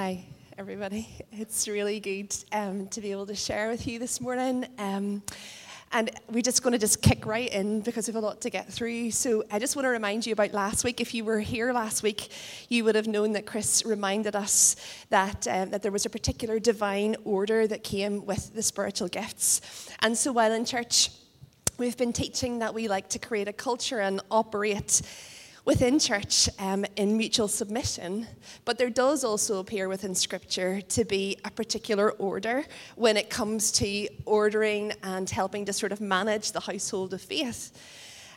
Hi, everybody. It's really good um, to be able to share with you this morning. Um, and we're just going to just kick right in because we have a lot to get through. So I just want to remind you about last week. If you were here last week, you would have known that Chris reminded us that, um, that there was a particular divine order that came with the spiritual gifts. And so while in church, we've been teaching that we like to create a culture and operate within church um, in mutual submission, but there does also appear within Scripture to be a particular order when it comes to ordering and helping to sort of manage the household of faith.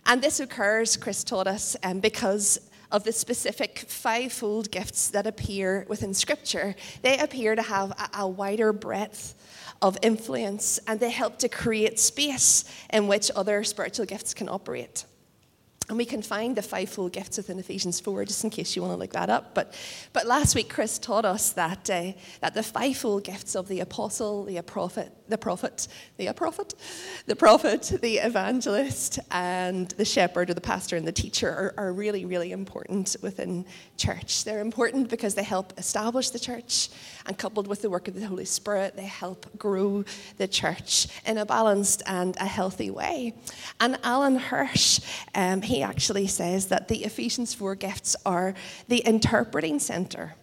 And this occurs, Chris taught us, um, because of the specific fivefold gifts that appear within Scripture. They appear to have a, a wider breadth of influence and they help to create space in which other spiritual gifts can operate. And we can find the fivefold gifts within Ephesians 4, just in case you want to look that up. But, but last week, Chris taught us that, uh, that the fivefold gifts of the apostle, the prophet, the prophet, the prophet, the prophet, the evangelist, and the shepherd or the pastor and the teacher are, are really, really important within church. They're important because they help establish the church, and coupled with the work of the Holy Spirit, they help grow the church in a balanced and a healthy way. And Alan Hirsch, um, he actually says that the Ephesians 4 gifts are the interpreting center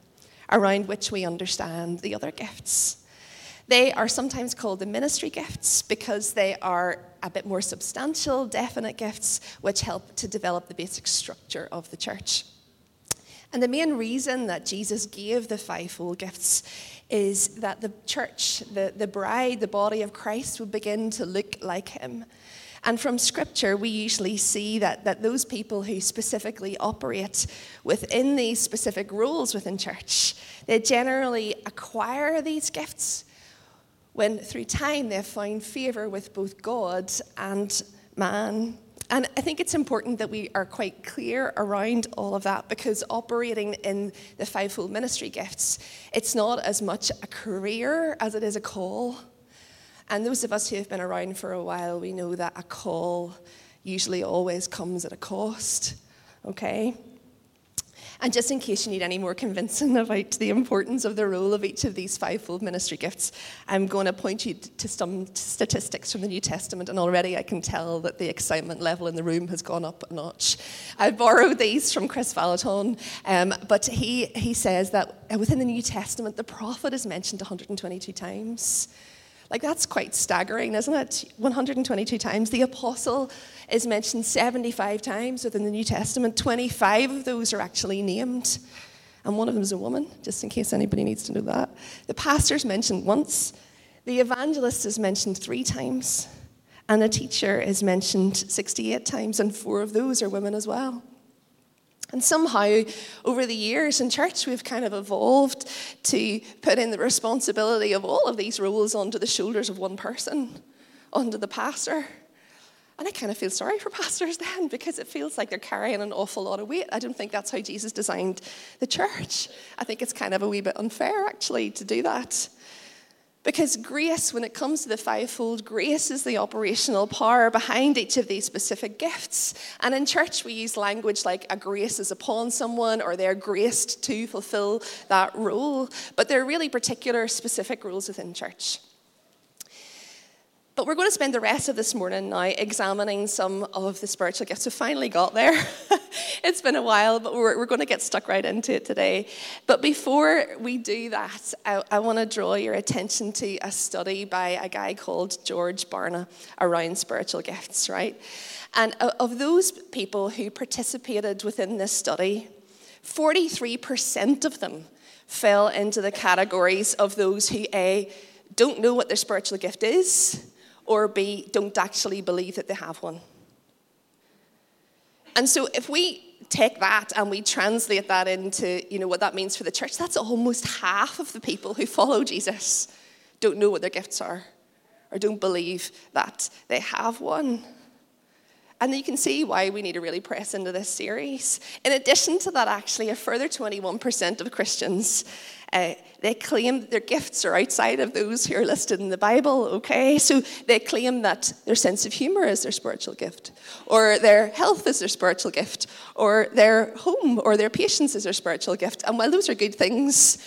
around which we understand the other gifts. They are sometimes called the ministry gifts because they are a bit more substantial, definite gifts which help to develop the basic structure of the church. And the main reason that Jesus gave the fivefold gifts is that the church, the, the bride, the body of Christ, would begin to look like him. And from scripture, we usually see that, that those people who specifically operate within these specific roles within church, they generally acquire these gifts when through time they've found favor with both God and man. And I think it's important that we are quite clear around all of that because operating in the fivefold ministry gifts, it's not as much a career as it is a call. And those of us who have been around for a while, we know that a call usually always comes at a cost, okay? And just in case you need any more convincing about the importance of the role of each of these fivefold ministry gifts, I'm going to point you to some statistics from the New Testament, and already I can tell that the excitement level in the room has gone up a notch. I borrowed these from Kris Vallotton, um, but he, he says that within the New Testament, the prophet is mentioned 122 times. Like, that's quite staggering, isn't it? 122 times. The apostle is mentioned 75 times within the New Testament. 25 of those are actually named. And one of them is a woman, just in case anybody needs to know that. The pastor's mentioned once. The evangelist is mentioned three times. And the teacher is mentioned 68 times, and four of those are women as well. And somehow, over the years in church, we've kind of evolved to put in the responsibility of all of these roles onto the shoulders of one person, onto the pastor. And I kind of feel sorry for pastors then because it feels like they're carrying an awful lot of weight. I don't think that's how Jesus designed the church. I think it's kind of a wee bit unfair, actually, to do that. Because grace, when it comes to the fivefold, grace is the operational power behind each of these specific gifts. And in church, we use language like a grace is upon someone or they're graced to fulfill that role. But there are really particular, specific rules within church. But we're going to spend the rest of this morning now examining some of the spiritual gifts. We finally got there. it's been a while, but we're, we're going to get stuck right into it today. But before we do that, I, I want to draw your attention to a study by a guy called George Barna around spiritual gifts, right? And of those people who participated within this study, 43% of them fell into the categories of those who A, don't know what their spiritual gift is or B, don't actually believe that they have one. And so if we take that and we translate that into, you know, what that means for the church, that's almost half of the people who follow Jesus don't know what their gifts are or don't believe that they have one. And you can see why we need to really press into this series. In addition to that, actually, a further 21% of Christians uh, they claim their gifts are outside of those who are listed in the Bible, okay? So they claim that their sense of humor is their spiritual gift, or their health is their spiritual gift, or their home or their patience is their spiritual gift. And while those are good things,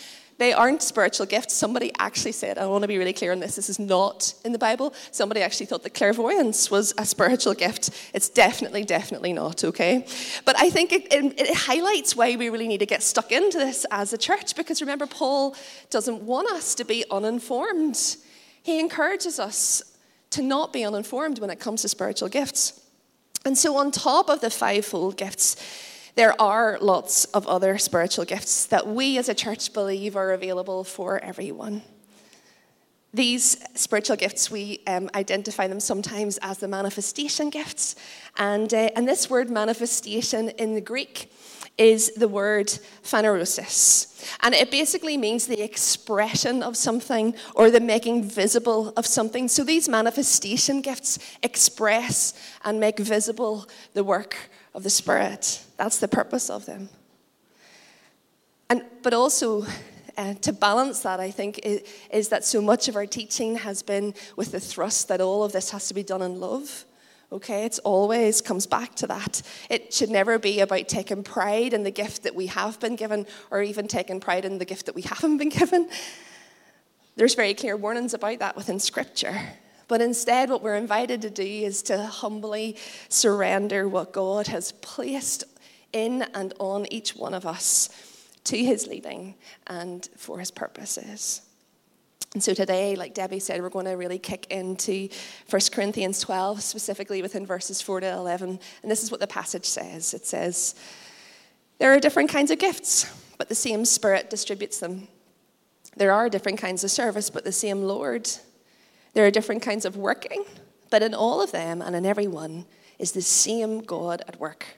They aren't spiritual gifts. Somebody actually said, I want to be really clear on this, this is not in the Bible. Somebody actually thought that clairvoyance was a spiritual gift. It's definitely, definitely not, okay? But I think it, it, it highlights why we really need to get stuck into this as a church because remember, Paul doesn't want us to be uninformed. He encourages us to not be uninformed when it comes to spiritual gifts. And so, on top of the fivefold gifts, there are lots of other spiritual gifts that we as a church believe are available for everyone. These spiritual gifts, we um, identify them sometimes as the manifestation gifts. And, uh, and this word manifestation in the Greek is the word phanerosis. And it basically means the expression of something or the making visible of something. So these manifestation gifts express and make visible the work of the Spirit. That's the purpose of them. And, but also, uh, to balance that, I think, is, is, that so much of our teaching has been with the thrust that all of this has to be done in love. Okay, it always comes back to that. It should never be about taking pride in the gift that we have been given or even taking pride in the gift that we haven't been given. There's very clear warnings about that within Scripture. But instead, what we're invited to do is to humbly surrender what God has placed in and on each one of us to his leading and for his purposes. And so today, like Debbie said, we're going to really kick into 1 Corinthians 12, specifically within verses 4 to 11. And this is what the passage says it says, There are different kinds of gifts, but the same Spirit distributes them. There are different kinds of service, but the same Lord. There are different kinds of working, but in all of them and in every one is the same God at work.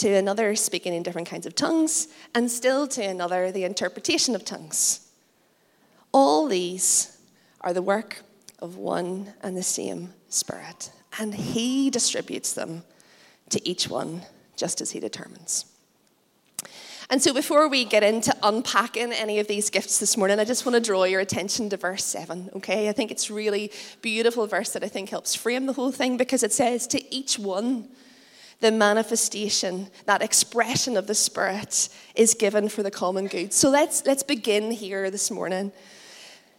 to another speaking in different kinds of tongues, and still to another the interpretation of tongues. All these are the work of one and the same Spirit, and He distributes them to each one just as He determines. And so, before we get into unpacking any of these gifts this morning, I just want to draw your attention to verse 7, okay? I think it's really beautiful verse that I think helps frame the whole thing because it says, To each one, the manifestation, that expression of the Spirit is given for the common good. So let's, let's begin here this morning.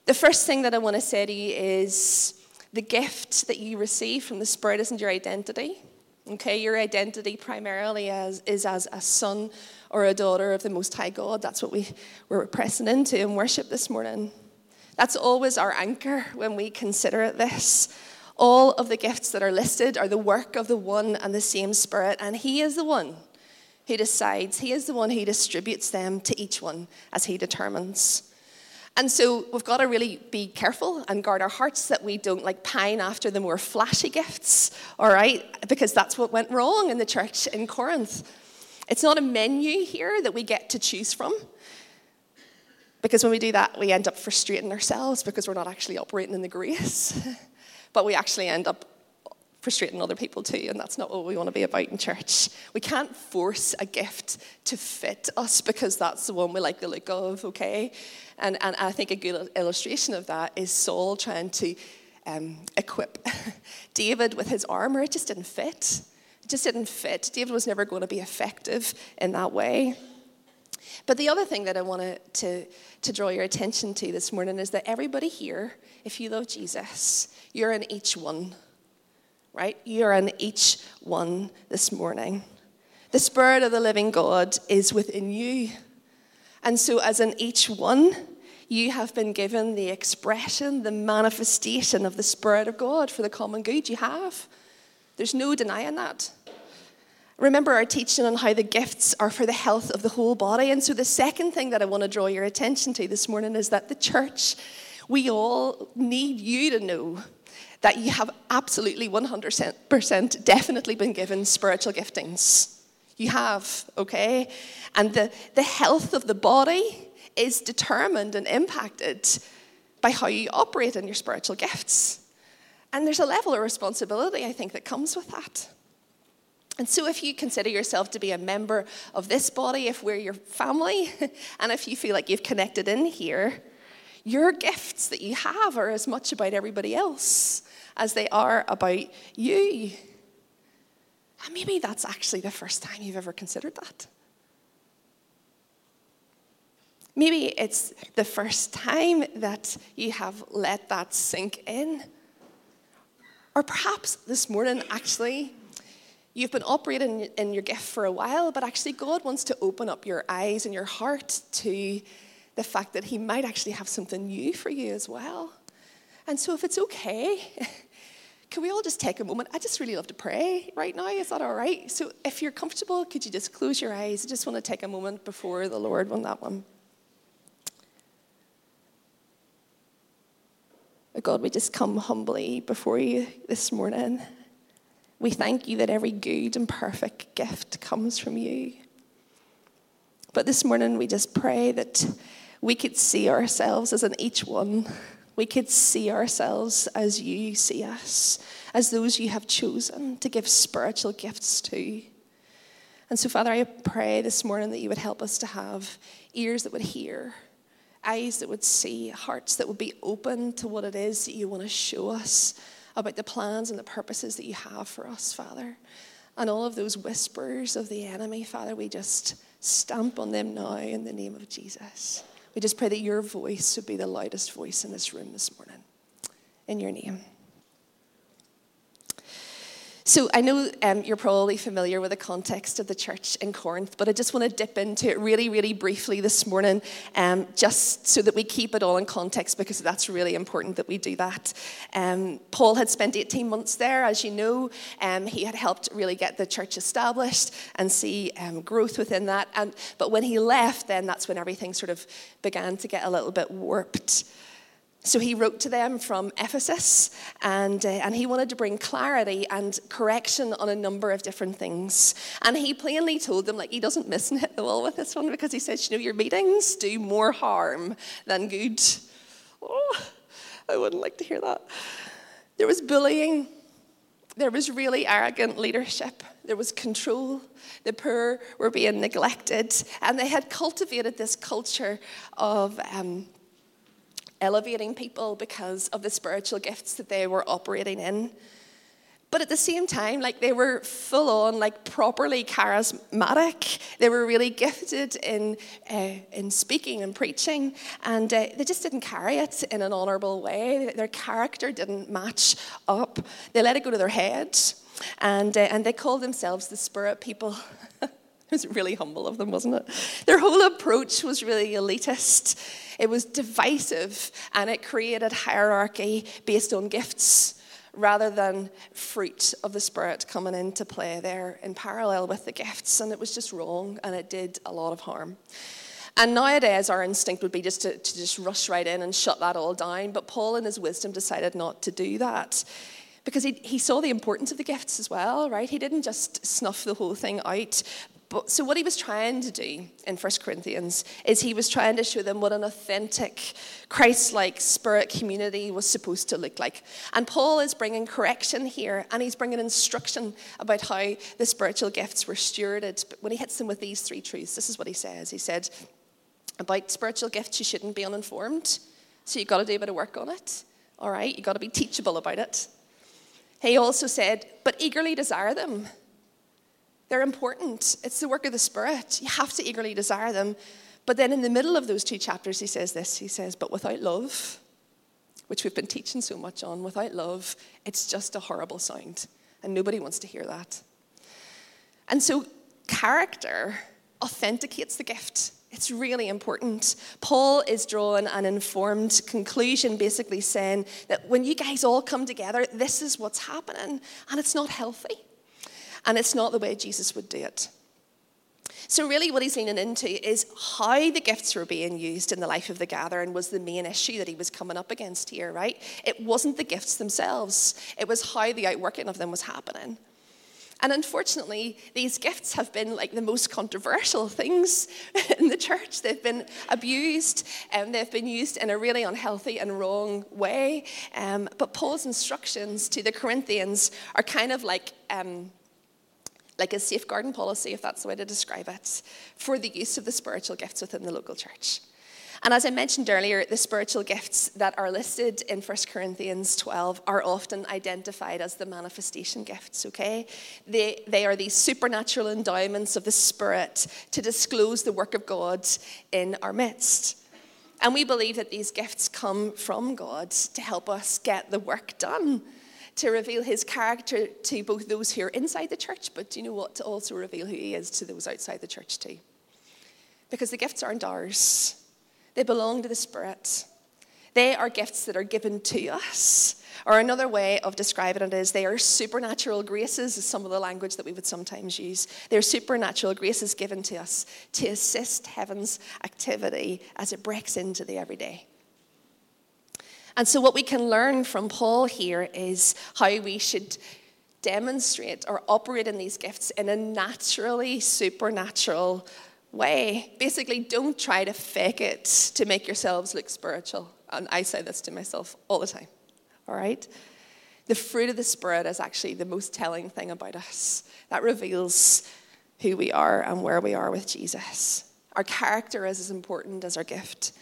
The first thing that I want to say to you is the gift that you receive from the Spirit isn't your identity. Okay, your identity primarily as, is as a son or a daughter of the Most High God. That's what we, we're pressing into in worship this morning. That's always our anchor when we consider this. All of the gifts that are listed are the work of the one and the same Spirit, and He is the one who decides, He is the one who distributes them to each one as He determines. And so we've got to really be careful and guard our hearts that we don't like pine after the more flashy gifts, all right? Because that's what went wrong in the church in Corinth. It's not a menu here that we get to choose from. Because when we do that, we end up frustrating ourselves because we're not actually operating in the grace. but we actually end up frustrating other people too, and that's not what we want to be about in church. We can't force a gift to fit us because that's the one we like the look of, okay? And, and I think a good illustration of that is Saul trying to um, equip David with his armor. It just didn't fit. It just didn't fit. David was never going to be effective in that way. But the other thing that I want to, to draw your attention to this morning is that everybody here, if you love Jesus, you're in each one right? You're in each one this morning. The Spirit of the living God is within you. And so, as in each one, you have been given the expression, the manifestation of the Spirit of God for the common good you have. There's no denying that. Remember our teaching on how the gifts are for the health of the whole body. And so, the second thing that I want to draw your attention to this morning is that the church, we all need you to know that you have absolutely 100% definitely been given spiritual giftings. You have, okay? And the, the health of the body is determined and impacted by how you operate in your spiritual gifts. And there's a level of responsibility, I think, that comes with that. And so, if you consider yourself to be a member of this body, if we're your family, and if you feel like you've connected in here, your gifts that you have are as much about everybody else as they are about you. And maybe that's actually the first time you've ever considered that. Maybe it's the first time that you have let that sink in. Or perhaps this morning, actually, you've been operating in your gift for a while, but actually, God wants to open up your eyes and your heart to the fact that He might actually have something new for you as well. And so, if it's okay, can we all just take a moment? I just really love to pray right now. Is that all right? So, if you're comfortable, could you just close your eyes? I just want to take a moment before the Lord on that one. Oh God, we just come humbly before you this morning. We thank you that every good and perfect gift comes from you. But this morning, we just pray that we could see ourselves as in each one. We could see ourselves as you see us, as those you have chosen to give spiritual gifts to. And so, Father, I pray this morning that you would help us to have ears that would hear eyes that would see, hearts that would be open to what it is that you want to show us about the plans and the purposes that you have for us, Father. And all of those whispers of the enemy, Father, we just stamp on them now in the name of Jesus. We just pray that your voice would be the loudest voice in this room this morning. In your name. So I know um, you're probably familiar with the context of the church in Corinth, but I just want to dip into it really, really briefly this morning, um, just so that we keep it all in context, because that's really important that we do that. Um, Paul had spent 18 months there, as you know. Um, he had helped really get the church established and see um, growth within that. And, but when he left, then that's when everything sort of began to get a little bit warped. So he wrote to them from Ephesus, and, uh, and he wanted to bring clarity and correction on a number of different things. And he plainly told them, like, he doesn't miss and hit the wall with this one because he said, you know, your meetings do more harm than good. Oh, I wouldn't like to hear that. There was bullying, there was really arrogant leadership, there was control. The poor were being neglected, and they had cultivated this culture of. Um, elevating people because of the spiritual gifts that they were operating in. But at the same time, like they were full on, like properly charismatic. They were really gifted in, uh, in speaking and preaching, and uh, they just didn't carry it in an honorable way. Their character didn't match up. They let it go to their head, and, uh, and they called themselves the spirit people. It was really humble of them, wasn't it? Their whole approach was really elitist. It was divisive and it created hierarchy based on gifts rather than fruit of the Spirit coming into play there in parallel with the gifts. And it was just wrong and it did a lot of harm. And nowadays, our instinct would be just to, to just rush right in and shut that all down. But Paul, in his wisdom, decided not to do that because he, he saw the importance of the gifts as well, right? He didn't just snuff the whole thing out, but, so, what he was trying to do in 1 Corinthians is he was trying to show them what an authentic, Christ like spirit community was supposed to look like. And Paul is bringing correction here, and he's bringing instruction about how the spiritual gifts were stewarded. But when he hits them with these three truths, this is what he says He said, About spiritual gifts, you shouldn't be uninformed. So, you've got to do a bit of work on it. All right? You've got to be teachable about it. He also said, But eagerly desire them they're important. It's the work of the Spirit. You have to eagerly desire them. But then in the middle of those two chapters, he says this He says, But without love, which we've been teaching so much on, without love, it's just a horrible sound. And nobody wants to hear that. And so, character authenticates the gift. It's really important. Paul is drawing an informed conclusion, basically saying that when you guys all come together, this is what's happening, and it's not healthy. And it's not the way Jesus would do it. So, really, what he's leaning into is how the gifts were being used in the life of the gathering was the main issue that he was coming up against here, right? It wasn't the gifts themselves, it was how the outworking of them was happening. And unfortunately, these gifts have been like the most controversial things in the church. They've been abused and they've been used in a really unhealthy and wrong way. Um, but Paul's instructions to the Corinthians are kind of like. Um, like a safeguarding policy, if that's the way to describe it, for the use of the spiritual gifts within the local church. And as I mentioned earlier, the spiritual gifts that are listed in 1 Corinthians 12 are often identified as the manifestation gifts, okay? They, they are these supernatural endowments of the Spirit to disclose the work of God in our midst. And we believe that these gifts come from God to help us get the work done, to reveal his character to both those who are inside the church, but do you know what? To also reveal who he is to those outside the church too. Because the gifts aren't ours. They belong to the Spirit. They are gifts that are given to us. Or another way of describing it is they are supernatural graces, is some of the language that we would sometimes use. They're supernatural graces given to us to assist heaven's activity as it breaks into the everyday. And so, what we can learn from Paul here is how we should demonstrate or operate in these gifts in a naturally supernatural way. Basically, don't try to fake it to make yourselves look spiritual. And I say this to myself all the time, all right? The fruit of the Spirit is actually the most telling thing about us. That reveals who we are and where we are with Jesus. Our character is as important as our gift.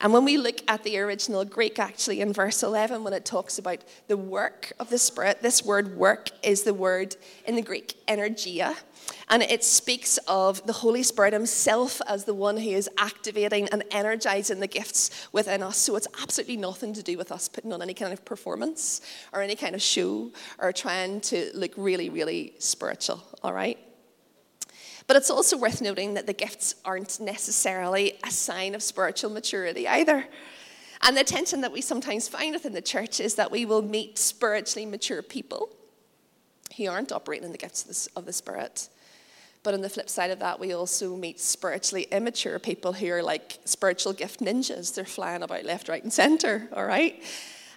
And when we look at the original Greek, actually, in verse 11, when it talks about the work of the Spirit, this word work is the word in the Greek, energia. And it speaks of the Holy Spirit Himself as the one who is activating and energizing the gifts within us. So it's absolutely nothing to do with us putting on any kind of performance or any kind of show or trying to look really, really spiritual, all right? But it's also worth noting that the gifts aren't necessarily a sign of spiritual maturity either. And the tension that we sometimes find within the church is that we will meet spiritually mature people who aren't operating in the gifts of the Spirit. But on the flip side of that, we also meet spiritually immature people who are like spiritual gift ninjas. They're flying about left, right, and center, all right?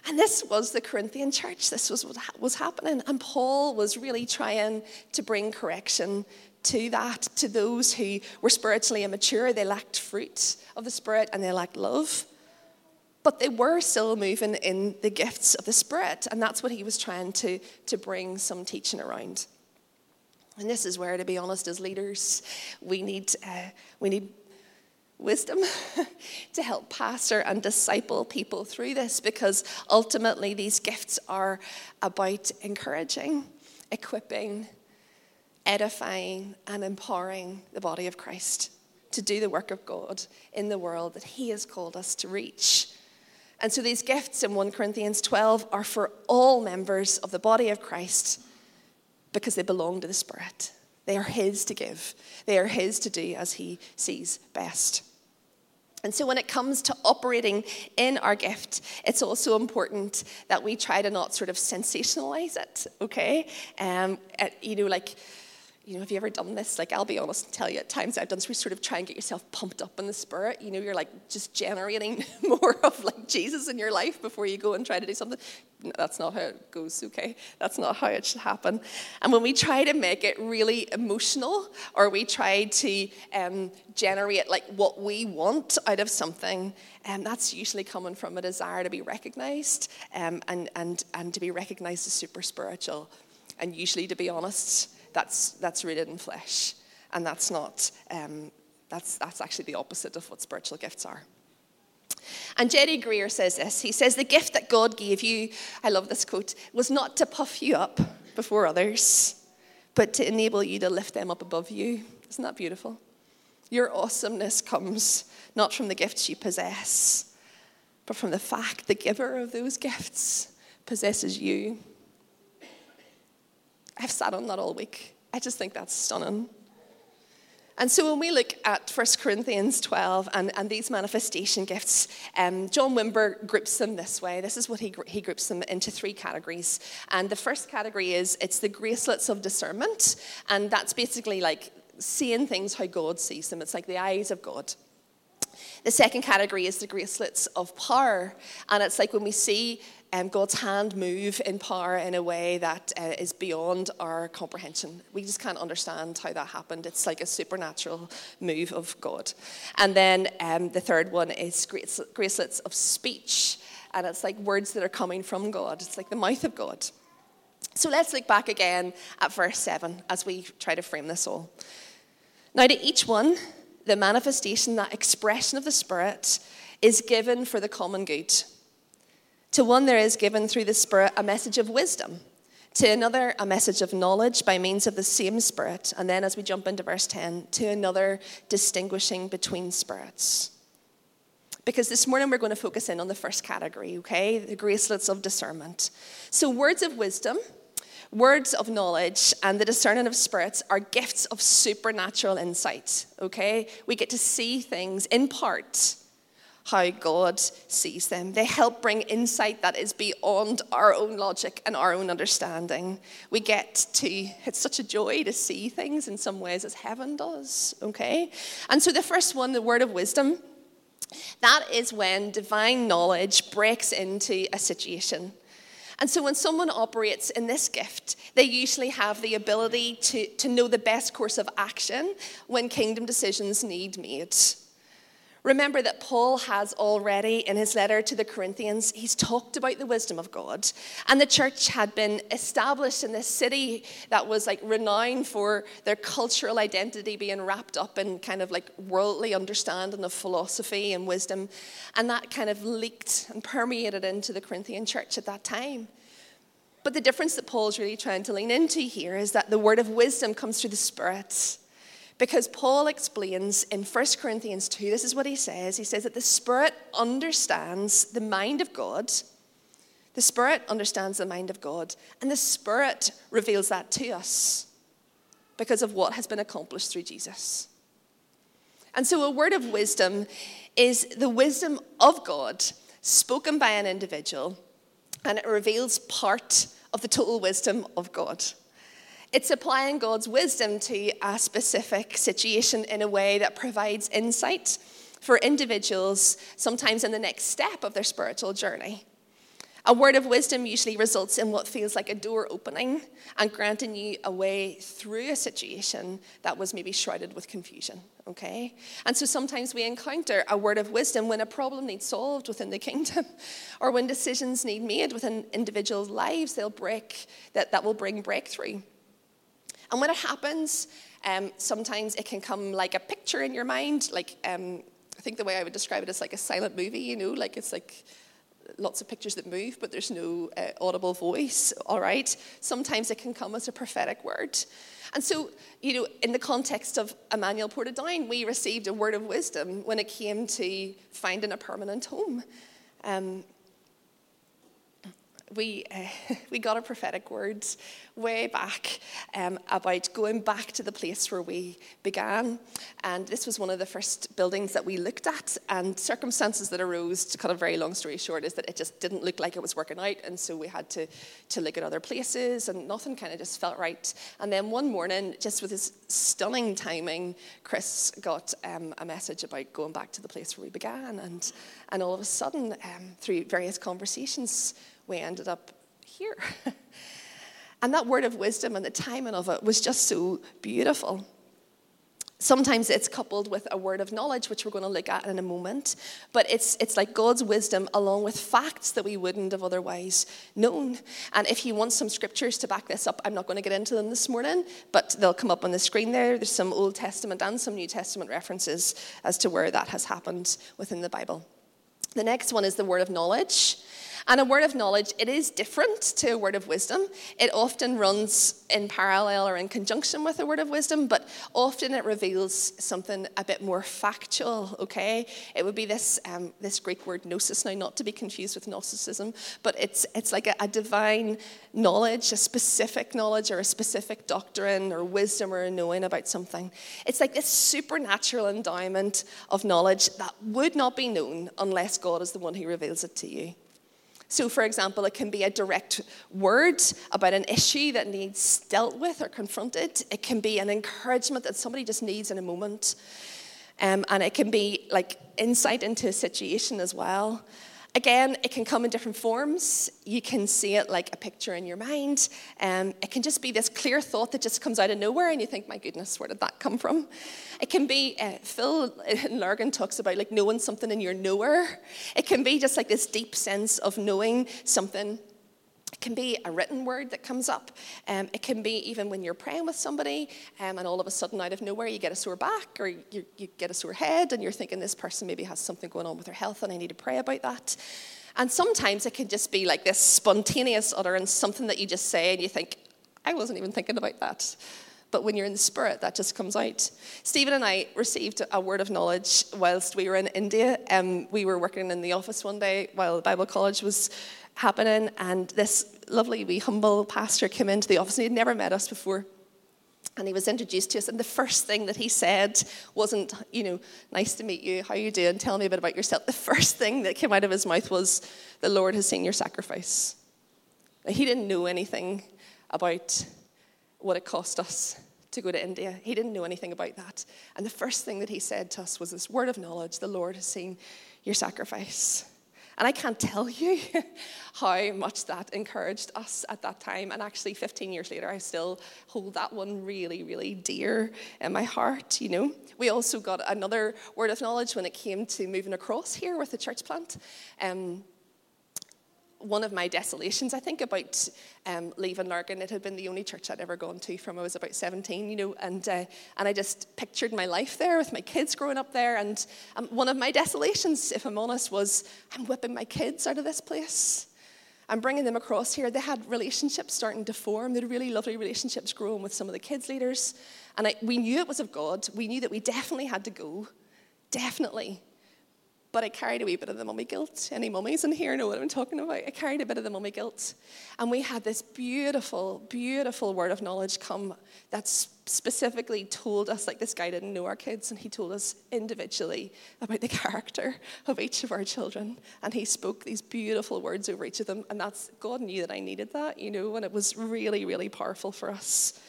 And this was the Corinthian church. This was what was happening. And Paul was really trying to bring correction to that, to those who were spiritually immature. They lacked fruit of the Spirit and they lacked love. But they were still moving in the gifts of the Spirit. And that's what he was trying to, to bring some teaching around. And this is where, to be honest, as leaders, we need, uh, we need wisdom to help pastor and disciple people through this because ultimately these gifts are about encouraging, equipping, edifying, and empowering the body of Christ to do the work of God in the world that He has called us to reach. And so these gifts in 1 Corinthians 12 are for all members of the body of Christ because they belong to the Spirit. They are His to give, they are His to do as He sees best. And so, when it comes to operating in our gift, it's also important that we try to not sort of sensationalize it, okay? Um, you know, like you know, have you ever done this? Like, I'll be honest and tell you, at times I've done this, we sort of try and get yourself pumped up in the spirit. You know, you're like just generating more of like Jesus in your life before you go and try to do something. No, that's not how it goes, okay? That's not how it should happen. And when we try to make it really emotional, or we try to um, generate like what we want out of something, and um, that's usually coming from a desire to be recognized um, and, and, and to be recognized as super spiritual. And usually, to be honest, that's, that's rooted in flesh. And that's not, um, that's, that's actually the opposite of what spiritual gifts are. And Jerry Greer says this. He says, The gift that God gave you, I love this quote, was not to puff you up before others, but to enable you to lift them up above you. Isn't that beautiful? Your awesomeness comes not from the gifts you possess, but from the fact the giver of those gifts possesses you. I've sat on that all week. I just think that's stunning. And so when we look at 1 Corinthians 12 and, and these manifestation gifts, um, John Wimber groups them this way. This is what he, he groups them into three categories. And the first category is it's the gracelets of discernment. And that's basically like seeing things how God sees them. It's like the eyes of God. The second category is the gracelets of power. And it's like when we see um, God's hand move in power in a way that uh, is beyond our comprehension. We just can't understand how that happened. It's like a supernatural move of God. And then um, the third one is gracelets of speech. And it's like words that are coming from God, it's like the mouth of God. So let's look back again at verse 7 as we try to frame this all. Now, to each one, the manifestation, that expression of the Spirit, is given for the common good. To one, there is given through the Spirit a message of wisdom. To another, a message of knowledge by means of the same Spirit. And then, as we jump into verse 10, to another, distinguishing between spirits. Because this morning we're going to focus in on the first category, okay? The gracelets of discernment. So, words of wisdom, words of knowledge, and the discerning of spirits are gifts of supernatural insight, okay? We get to see things in part how God sees them. They help bring insight that is beyond our own logic and our own understanding. We get to, it's such a joy to see things in some ways as heaven does, okay? And so the first one, the word of wisdom, that is when divine knowledge breaks into a situation. And so when someone operates in this gift, they usually have the ability to, to know the best course of action when kingdom decisions need made. Remember that Paul has already, in his letter to the Corinthians, he's talked about the wisdom of God. And the church had been established in this city that was like renowned for their cultural identity being wrapped up in kind of like worldly understanding of philosophy and wisdom. And that kind of leaked and permeated into the Corinthian church at that time. But the difference that Paul's really trying to lean into here is that the word of wisdom comes through the Spirit. Because Paul explains in 1 Corinthians 2, this is what he says. He says that the Spirit understands the mind of God. The Spirit understands the mind of God, and the Spirit reveals that to us because of what has been accomplished through Jesus. And so, a word of wisdom is the wisdom of God spoken by an individual, and it reveals part of the total wisdom of God. It's applying God's wisdom to a specific situation in a way that provides insight for individuals, sometimes in the next step of their spiritual journey. A word of wisdom usually results in what feels like a door opening and granting you a way through a situation that was maybe shrouded with confusion, okay? And so sometimes we encounter a word of wisdom when a problem needs solved within the kingdom or when decisions need made within individuals' lives, they'll break, that, that will bring breakthrough. And when it happens, um, sometimes it can come like a picture in your mind. Like, um, I think the way I would describe it is like a silent movie, you know, like it's like lots of pictures that move, but there's no uh, audible voice, all right? Sometimes it can come as a prophetic word. And so, you know, in the context of Emmanuel Portadown, we received a word of wisdom when it came to finding a permanent home. Um, we, uh, we got a prophetic word way back um, about going back to the place where we began. And this was one of the first buildings that we looked at. And circumstances that arose, to cut a very long story short, is that it just didn't look like it was working out. And so we had to, to look at other places, and nothing kind of just felt right. And then one morning, just with his stunning timing, Chris got um, a message about going back to the place where we began. And, and all of a sudden, um, through various conversations, we ended up here. and that word of wisdom and the timing of it was just so beautiful. Sometimes it's coupled with a word of knowledge, which we're going to look at in a moment. But it's, it's like God's wisdom along with facts that we wouldn't have otherwise known. And if you want some scriptures to back this up, I'm not going to get into them this morning, but they'll come up on the screen there. There's some Old Testament and some New Testament references as to where that has happened within the Bible. The next one is the word of knowledge. And a word of knowledge, it is different to a word of wisdom. It often runs in parallel or in conjunction with a word of wisdom, but often it reveals something a bit more factual, okay? It would be this, um, this Greek word gnosis, now not to be confused with Gnosticism, but it's, it's like a, a divine knowledge, a specific knowledge or a specific doctrine or wisdom or a knowing about something. It's like this supernatural endowment of knowledge that would not be known unless God is the one who reveals it to you. So, for example, it can be a direct word about an issue that needs dealt with or confronted. It can be an encouragement that somebody just needs in a moment. Um, and it can be like insight into a situation as well. Again, it can come in different forms. You can see it like a picture in your mind. Um, it can just be this clear thought that just comes out of nowhere, and you think, my goodness, where did that come from? It can be, uh, Phil Largan talks about like knowing something in your knower. It can be just like this deep sense of knowing something it can be a written word that comes up. Um, it can be even when you're praying with somebody um, and all of a sudden, out of nowhere, you get a sore back or you, you get a sore head and you're thinking this person maybe has something going on with their health and I need to pray about that. And sometimes it can just be like this spontaneous utterance, something that you just say and you think, I wasn't even thinking about that. But when you're in the spirit, that just comes out. Stephen and I received a word of knowledge whilst we were in India. Um, we were working in the office one day while Bible college was happening, and this lovely wee humble pastor came into the office, and he'd never met us before. And he was introduced to us, and the first thing that he said wasn't, you know, nice to meet you, how you doing, tell me a bit about yourself. The first thing that came out of his mouth was, the Lord has seen your sacrifice. He didn't know anything about what it cost us to go to India. He didn't know anything about that. And the first thing that he said to us was this word of knowledge the Lord has seen your sacrifice. And I can't tell you how much that encouraged us at that time. And actually, 15 years later, I still hold that one really, really dear in my heart, you know. We also got another word of knowledge when it came to moving across here with the church plant. Um, one of my desolations, I think, about um, leaving Lurgan. It had been the only church I'd ever gone to from I was about 17, you know, and, uh, and I just pictured my life there with my kids growing up there. And um, one of my desolations, if I'm honest, was I'm whipping my kids out of this place. I'm bringing them across here. They had relationships starting to form. They had really lovely relationships growing with some of the kids' leaders. And I, we knew it was of God. We knew that we definitely had to go. Definitely. But I carried a wee bit of the mummy guilt. Any mummies in here know what I'm talking about? I carried a bit of the mummy guilt. And we had this beautiful, beautiful word of knowledge come that specifically told us, like this guy didn't know our kids, and he told us individually about the character of each of our children. And he spoke these beautiful words over each of them. And that's, God knew that I needed that, you know, and it was really, really powerful for us.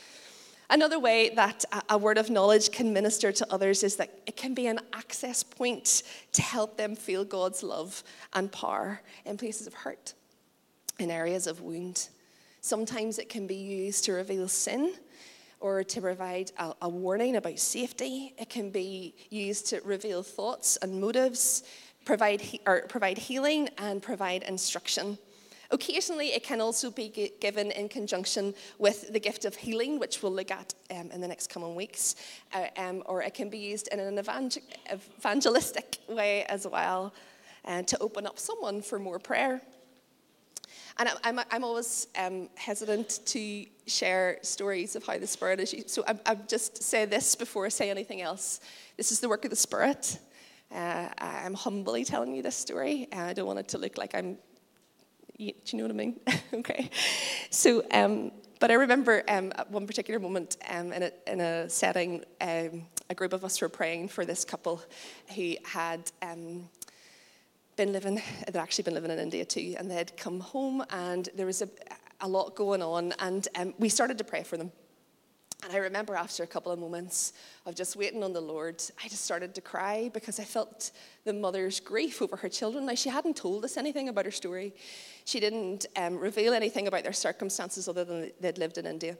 Another way that a word of knowledge can minister to others is that it can be an access point to help them feel God's love and power in places of hurt, in areas of wound. Sometimes it can be used to reveal sin or to provide a, a warning about safety. It can be used to reveal thoughts and motives, provide, he, or provide healing, and provide instruction. Occasionally, it can also be given in conjunction with the gift of healing, which we'll look at um, in the next coming weeks, uh, um, or it can be used in an evangel- evangelistic way as well uh, to open up someone for more prayer. And I'm, I'm always um, hesitant to share stories of how the Spirit is used. So I, I just say this before I say anything else. This is the work of the Spirit. Uh, I'm humbly telling you this story. I don't want it to look like I'm do you know what I mean? okay. So, um, but I remember um, at one particular moment um, in, a, in, a, setting, um, a group of us were praying for this couple who had um, been living, they'd actually been living in India too, and they'd come home and there was a, a lot going on, and um, we started to pray for them. And I remember after a couple of moments of just waiting on the Lord, I just started to cry because I felt the mother's grief over her children. Now, she hadn't told us anything about her story. She didn't um, reveal anything about their circumstances other than they'd lived in India.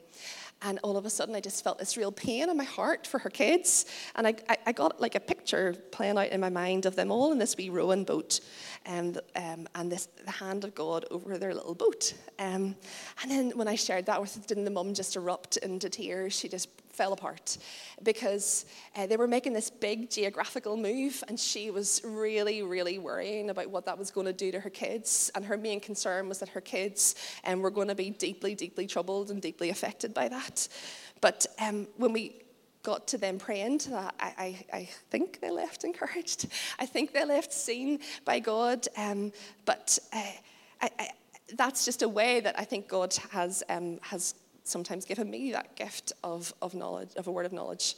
And all of a sudden, I just felt this real pain in my heart for her kids. And I, I got like a picture playing out in my mind of them all in this wee rowing boat and, um, and this, the hand of God over their little boat. Um, and then when I shared that with them, the mum just erupted into tears? She just fell apart because uh, they were making this big geographical move, and she was really, really worrying about what that was going to do to her kids. And her main concern was that her kids um, were going to be deeply, deeply troubled and deeply affected by that. But um, when we got to them praying to that, I, I, I, think they left encouraged. I think they left seen by God. Um, but uh, I, that's just a way that I think God has, um, has sometimes given me that gift of, of knowledge, of a word of knowledge.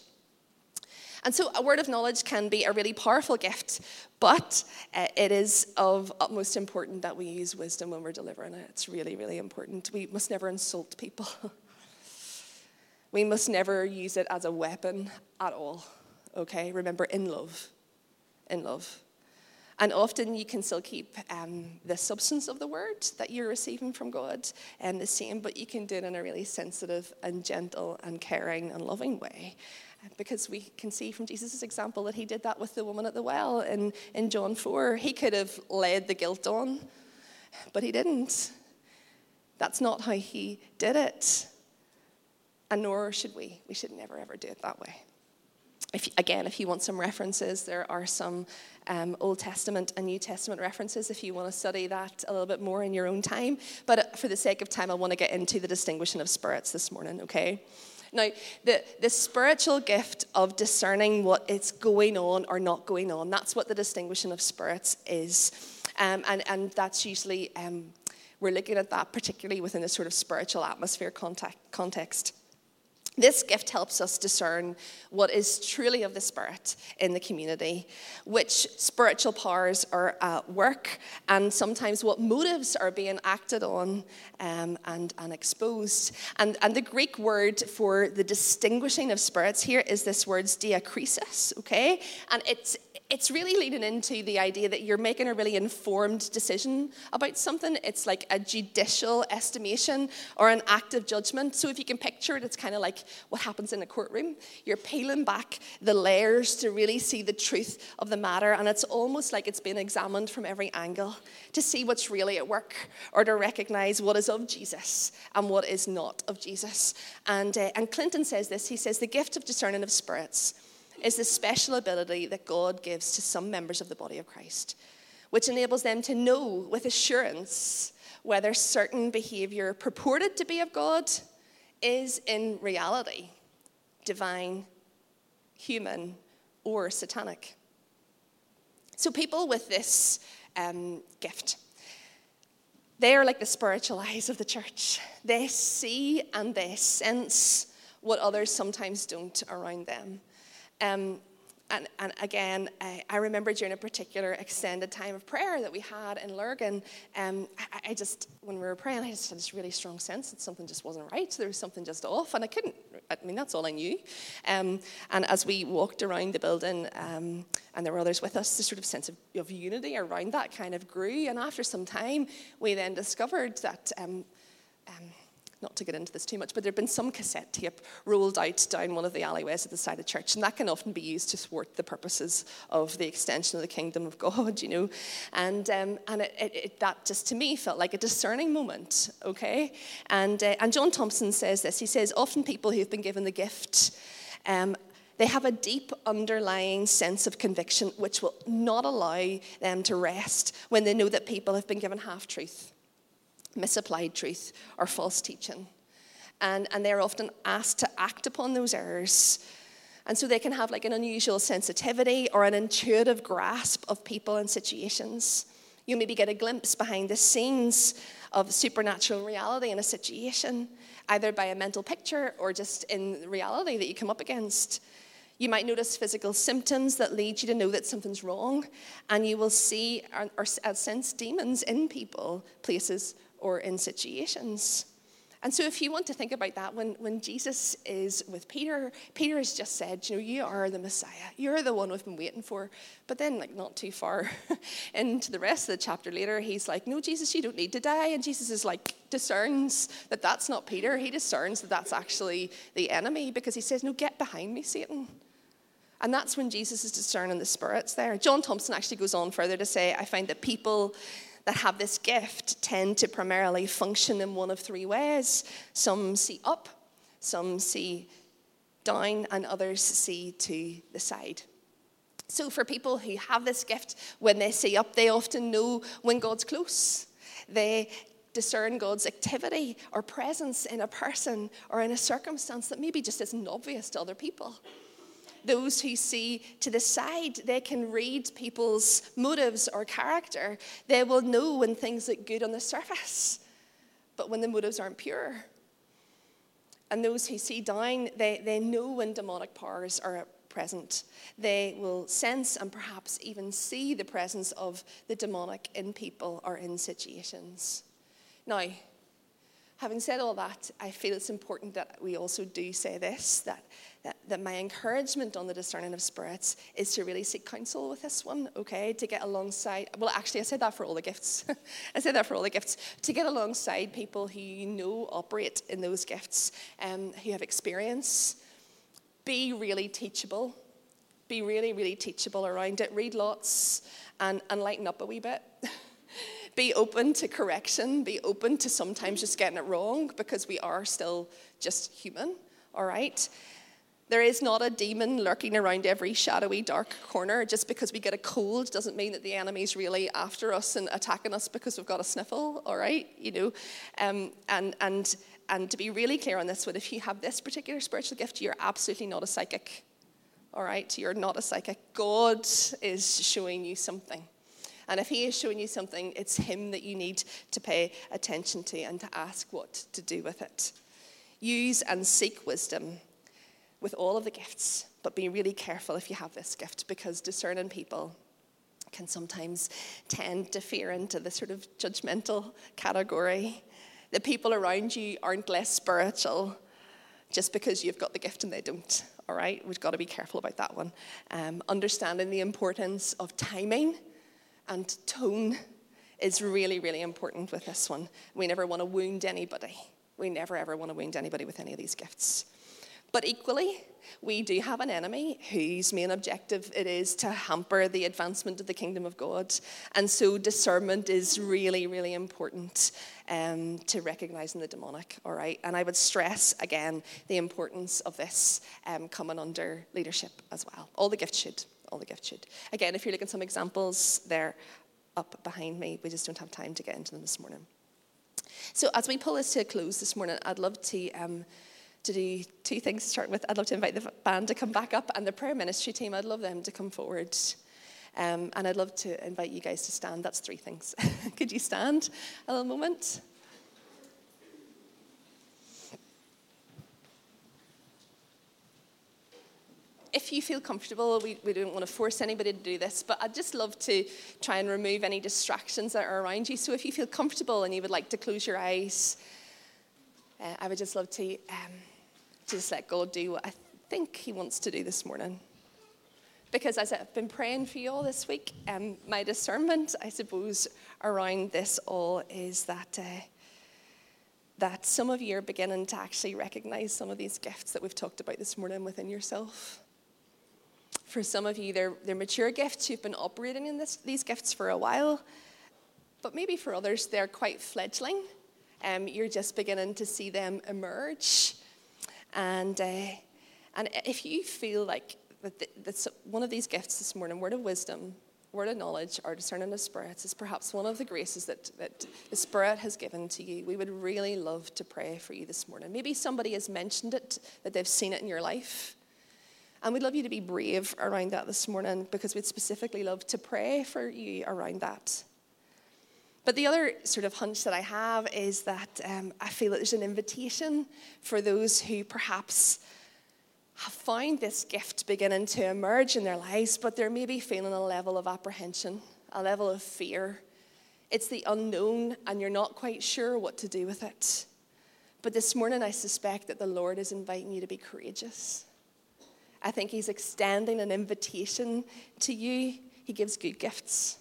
And so, a word of knowledge can be a really powerful gift, but uh, it is of utmost importance that we use wisdom when we're delivering it. It's really, really important. We must never insult people. we must never use it as a weapon at all. okay? Remember, in love. In love. And often you can still keep um, the substance of the word that you're receiving from God um, the same, but you can do it in a really sensitive and gentle and caring and loving way. Because we can see from Jesus' example that he did that with the woman at the well in, in John 4. He could have laid the guilt on, but he didn't. That's not how he did it. And nor should we. We should never, ever do it that way. If, again, if you want some references, there are some um, Old Testament and New Testament references if you want to study that a little bit more in your own time. But uh, for the sake of time, I want to get into the distinguishing of spirits this morning, okay? Now, the, the spiritual gift of discerning what is going on or not going on, that's what the distinguishing of spirits is. Um, and, and that's usually, um, we're looking at that particularly within a sort of spiritual atmosphere context. This gift helps us discern what is truly of the Spirit in the community, which spiritual powers are at work, and sometimes what motives are being acted on um, and, and exposed. And, and the Greek word for the distinguishing of spirits here is this word diakrisis, okay? And it's, it's really leading into the idea that you're making a really informed decision about something. It's like a judicial estimation or an active judgment. So if you can picture it, it's kind of like what happens in a courtroom. You're peeling back the layers to really see the truth of the matter, and it's almost like it's been examined from every angle to see what's really at work or to recognize what is of Jesus and what is not of Jesus. And, uh, and Clinton says this he says, The gift of discerning of spirits is the special ability that God gives to some members of the body of Christ, which enables them to know with assurance whether certain behavior purported to be of God is in reality divine, human, or satanic. So, people with this um, gift, they are like the spiritual eyes of the church. They see and they sense what others sometimes don't around them. Um, and, and, again, I, I, remember during a particular extended time of prayer that we had in Lurgan, um, I, I, just, when we were praying, I just had this really strong sense that something just wasn't right. There was something just off, and I couldn't, I mean, that's all I knew. Um, and as we walked around the building, um, and there were others with us, the sort of sense of, of, unity around that kind of grew. And after some time, we then discovered that. Um, um not to get into this too much, but there had been some cassette tape rolled out down one of the alleyways at the side of the church, and that can often be used to thwart the purposes of the extension of the kingdom of God, you know. And, um, and it, it, it, that just to me felt like a discerning moment, okay? And, uh, and John Thompson says this he says, often people who've been given the gift, um, they have a deep underlying sense of conviction which will not allow them to rest when they know that people have been given half truth misapplied truth or false teaching. And, and they're often asked to act upon those errors. And so they can have like an unusual sensitivity or an intuitive grasp of people and situations. You maybe get a glimpse behind the scenes of supernatural reality in a situation, either by a mental picture or just in reality that you come up against. You might notice physical symptoms that lead you to know that something's wrong, and you will see or, or uh, sense demons in people, places, or in situations. And so, if you want to think about that, when, when Jesus is with Peter, Peter has just said, You know, you are the Messiah. You're the one we've been waiting for. But then, like, not too far into the rest of the chapter later, he's like, No, Jesus, you don't need to die. And Jesus is like, discerns that that's not Peter. He discerns that that's actually the enemy because he says, No, get behind me, Satan. And that's when Jesus is discerning the spirits there. John Thompson actually goes on further to say, I find that people that have this gift tend to primarily function in one of three ways. Some see up, some see down, and others see to the side. So, for people who have this gift, when they see up, they often know when God's close. They discern God's activity or presence in a person or in a circumstance that maybe just isn't obvious to other people those who see to the side, they can read people's motives or character. They will know when things look good on the surface, but when the motives aren't pure. And those who see down, they, they know when demonic powers are present. They will sense and perhaps even see the presence of the demonic in people or in situations. Now, having said all that, I feel it's important that we also do say this that, that, that my encouragement on the discerning of spirits is to really seek counsel with this one, okay? To get alongside, well, actually, I said that for all the gifts. I said that for all the gifts. To get alongside people who you know operate in those gifts, um, who have experience. Be really teachable. Be really, really teachable around it. Read lots and, and lighten up a wee bit. be open to correction, be open to sometimes just getting it wrong because we are still just human, all right? There is not a demon lurking around every shadowy, dark corner. Just because we get a cold doesn't mean that the enemy's really after us and attacking us because we've got a sniffle, all right? You know, um, and, and, and to be really clear on this one, if you have this particular spiritual gift, you're absolutely not a psychic, all right? You're not a psychic. God is showing you something. And if He is showing you something, it's Him that you need to pay attention to and to ask what to do with it. Use and seek wisdom with all of the gifts, but be really careful if you have this gift because discerning people can sometimes tend to fear into the sort of judgmental category. The people around you aren't less spiritual just because you've got the gift and they don't. All right, we've got to be careful about that one. Um, understanding the importance of timing and tone is really, really important with this one. We never want to wound anybody. We never, ever want to wound anybody with any of these gifts. But equally, we do have an enemy whose main objective it is to hamper the advancement of the kingdom of God. And so discernment is really, really important um, to recognizing the demonic, all right? And I would stress again the importance of this um, coming under leadership as well. All the gifts should, all the gifts should. Again, if you're looking some examples, they're up behind me. We just don't have time to get into them this morning. So, as we pull this to a close this morning, I'd love to, um, to do two things to start with. I'd love to invite the band to come back up and the prayer ministry team, I'd love them to come forward. Um, and I'd love to invite you guys to stand. That's three things. Could you stand a little moment? If you feel comfortable, we, we don't want to force anybody to do this, but I'd just love to try and remove any distractions that are around you. So if you feel comfortable and you would like to close your eyes, uh, I would just love to, um, just let God do what I think He wants to do this morning. Because as I've been praying for you all this week, um, my discernment, I suppose, around this all is that. Uh, that some of you are beginning to actually recognize some of these gifts that we've talked about this morning within yourself. For some of you, they're, they're mature gifts. You've been operating in this, these gifts for a while. But maybe for others, they're quite fledgling. Um, you're just beginning to see them emerge. And, uh, and if you feel like that, that's one of these gifts this morning, word of wisdom, word of knowledge, or discerning of spirits, is perhaps one of the graces that, that the Spirit has given to you, we would really love to pray for you this morning. Maybe somebody has mentioned it, that they've seen it in your life. And we'd love you to be brave around that this morning because we'd specifically love to pray for you around that. But the other sort of hunch that I have is that um, I feel that there's an invitation for those who perhaps have found this gift beginning to emerge in their lives, but they're maybe feeling a level of apprehension, a level of fear. It's the unknown, and you're not quite sure what to do with it. But this morning, I suspect that the Lord is inviting you to be courageous I think He's extending an invitation to you. He gives good gifts.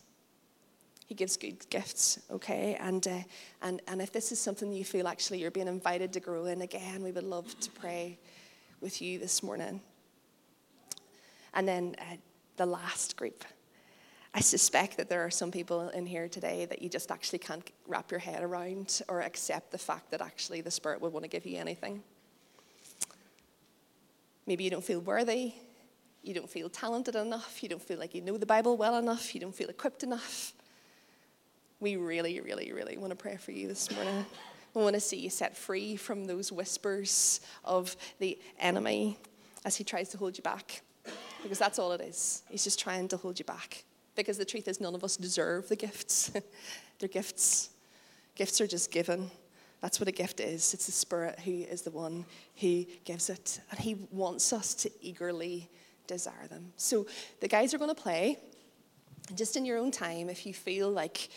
He gives good gifts, okay? And, uh, and, and if this is something you feel actually you're being invited to grow in again, we would love to pray with you this morning. And then uh, the last group. I suspect that there are some people in here today that you just actually can't wrap your head around or accept the fact that actually the Spirit would want to give you anything. Maybe you don't feel worthy, you don't feel talented enough, you don't feel like you know the Bible well enough, you don't feel equipped enough. We really, really, really want to pray for you this morning. We want to see you set free from those whispers of the enemy as he tries to hold you back. Because that's all it is. He's just trying to hold you back. Because the truth is, none of us deserve the gifts. They're gifts. Gifts are just given. That's what a gift is. It's the Spirit who is the one who gives it. And He wants us to eagerly desire them. So the guys are going to play. Just in your own time, if you feel like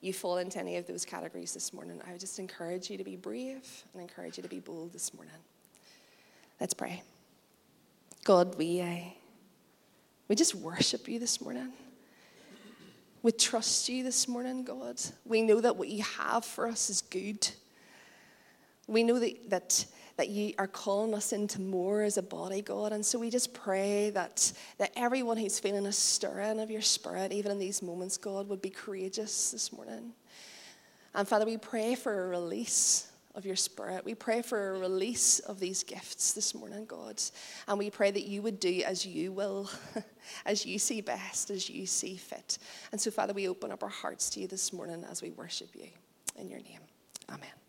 you fall into any of those categories this morning, I would just encourage you to be brave and encourage you to be bold this morning. Let's pray. God, we, uh, we just worship you this morning. We trust you this morning, God. We know that what you have for us is good. We know that, that, that you are calling us into more as a body, God. And so we just pray that, that everyone who's feeling a stirring of your spirit, even in these moments, God, would be courageous this morning. And Father, we pray for a release of your spirit. We pray for a release of these gifts this morning, God. And we pray that you would do as you will, as you see best, as you see fit. And so, Father, we open up our hearts to you this morning as we worship you. In your name, amen.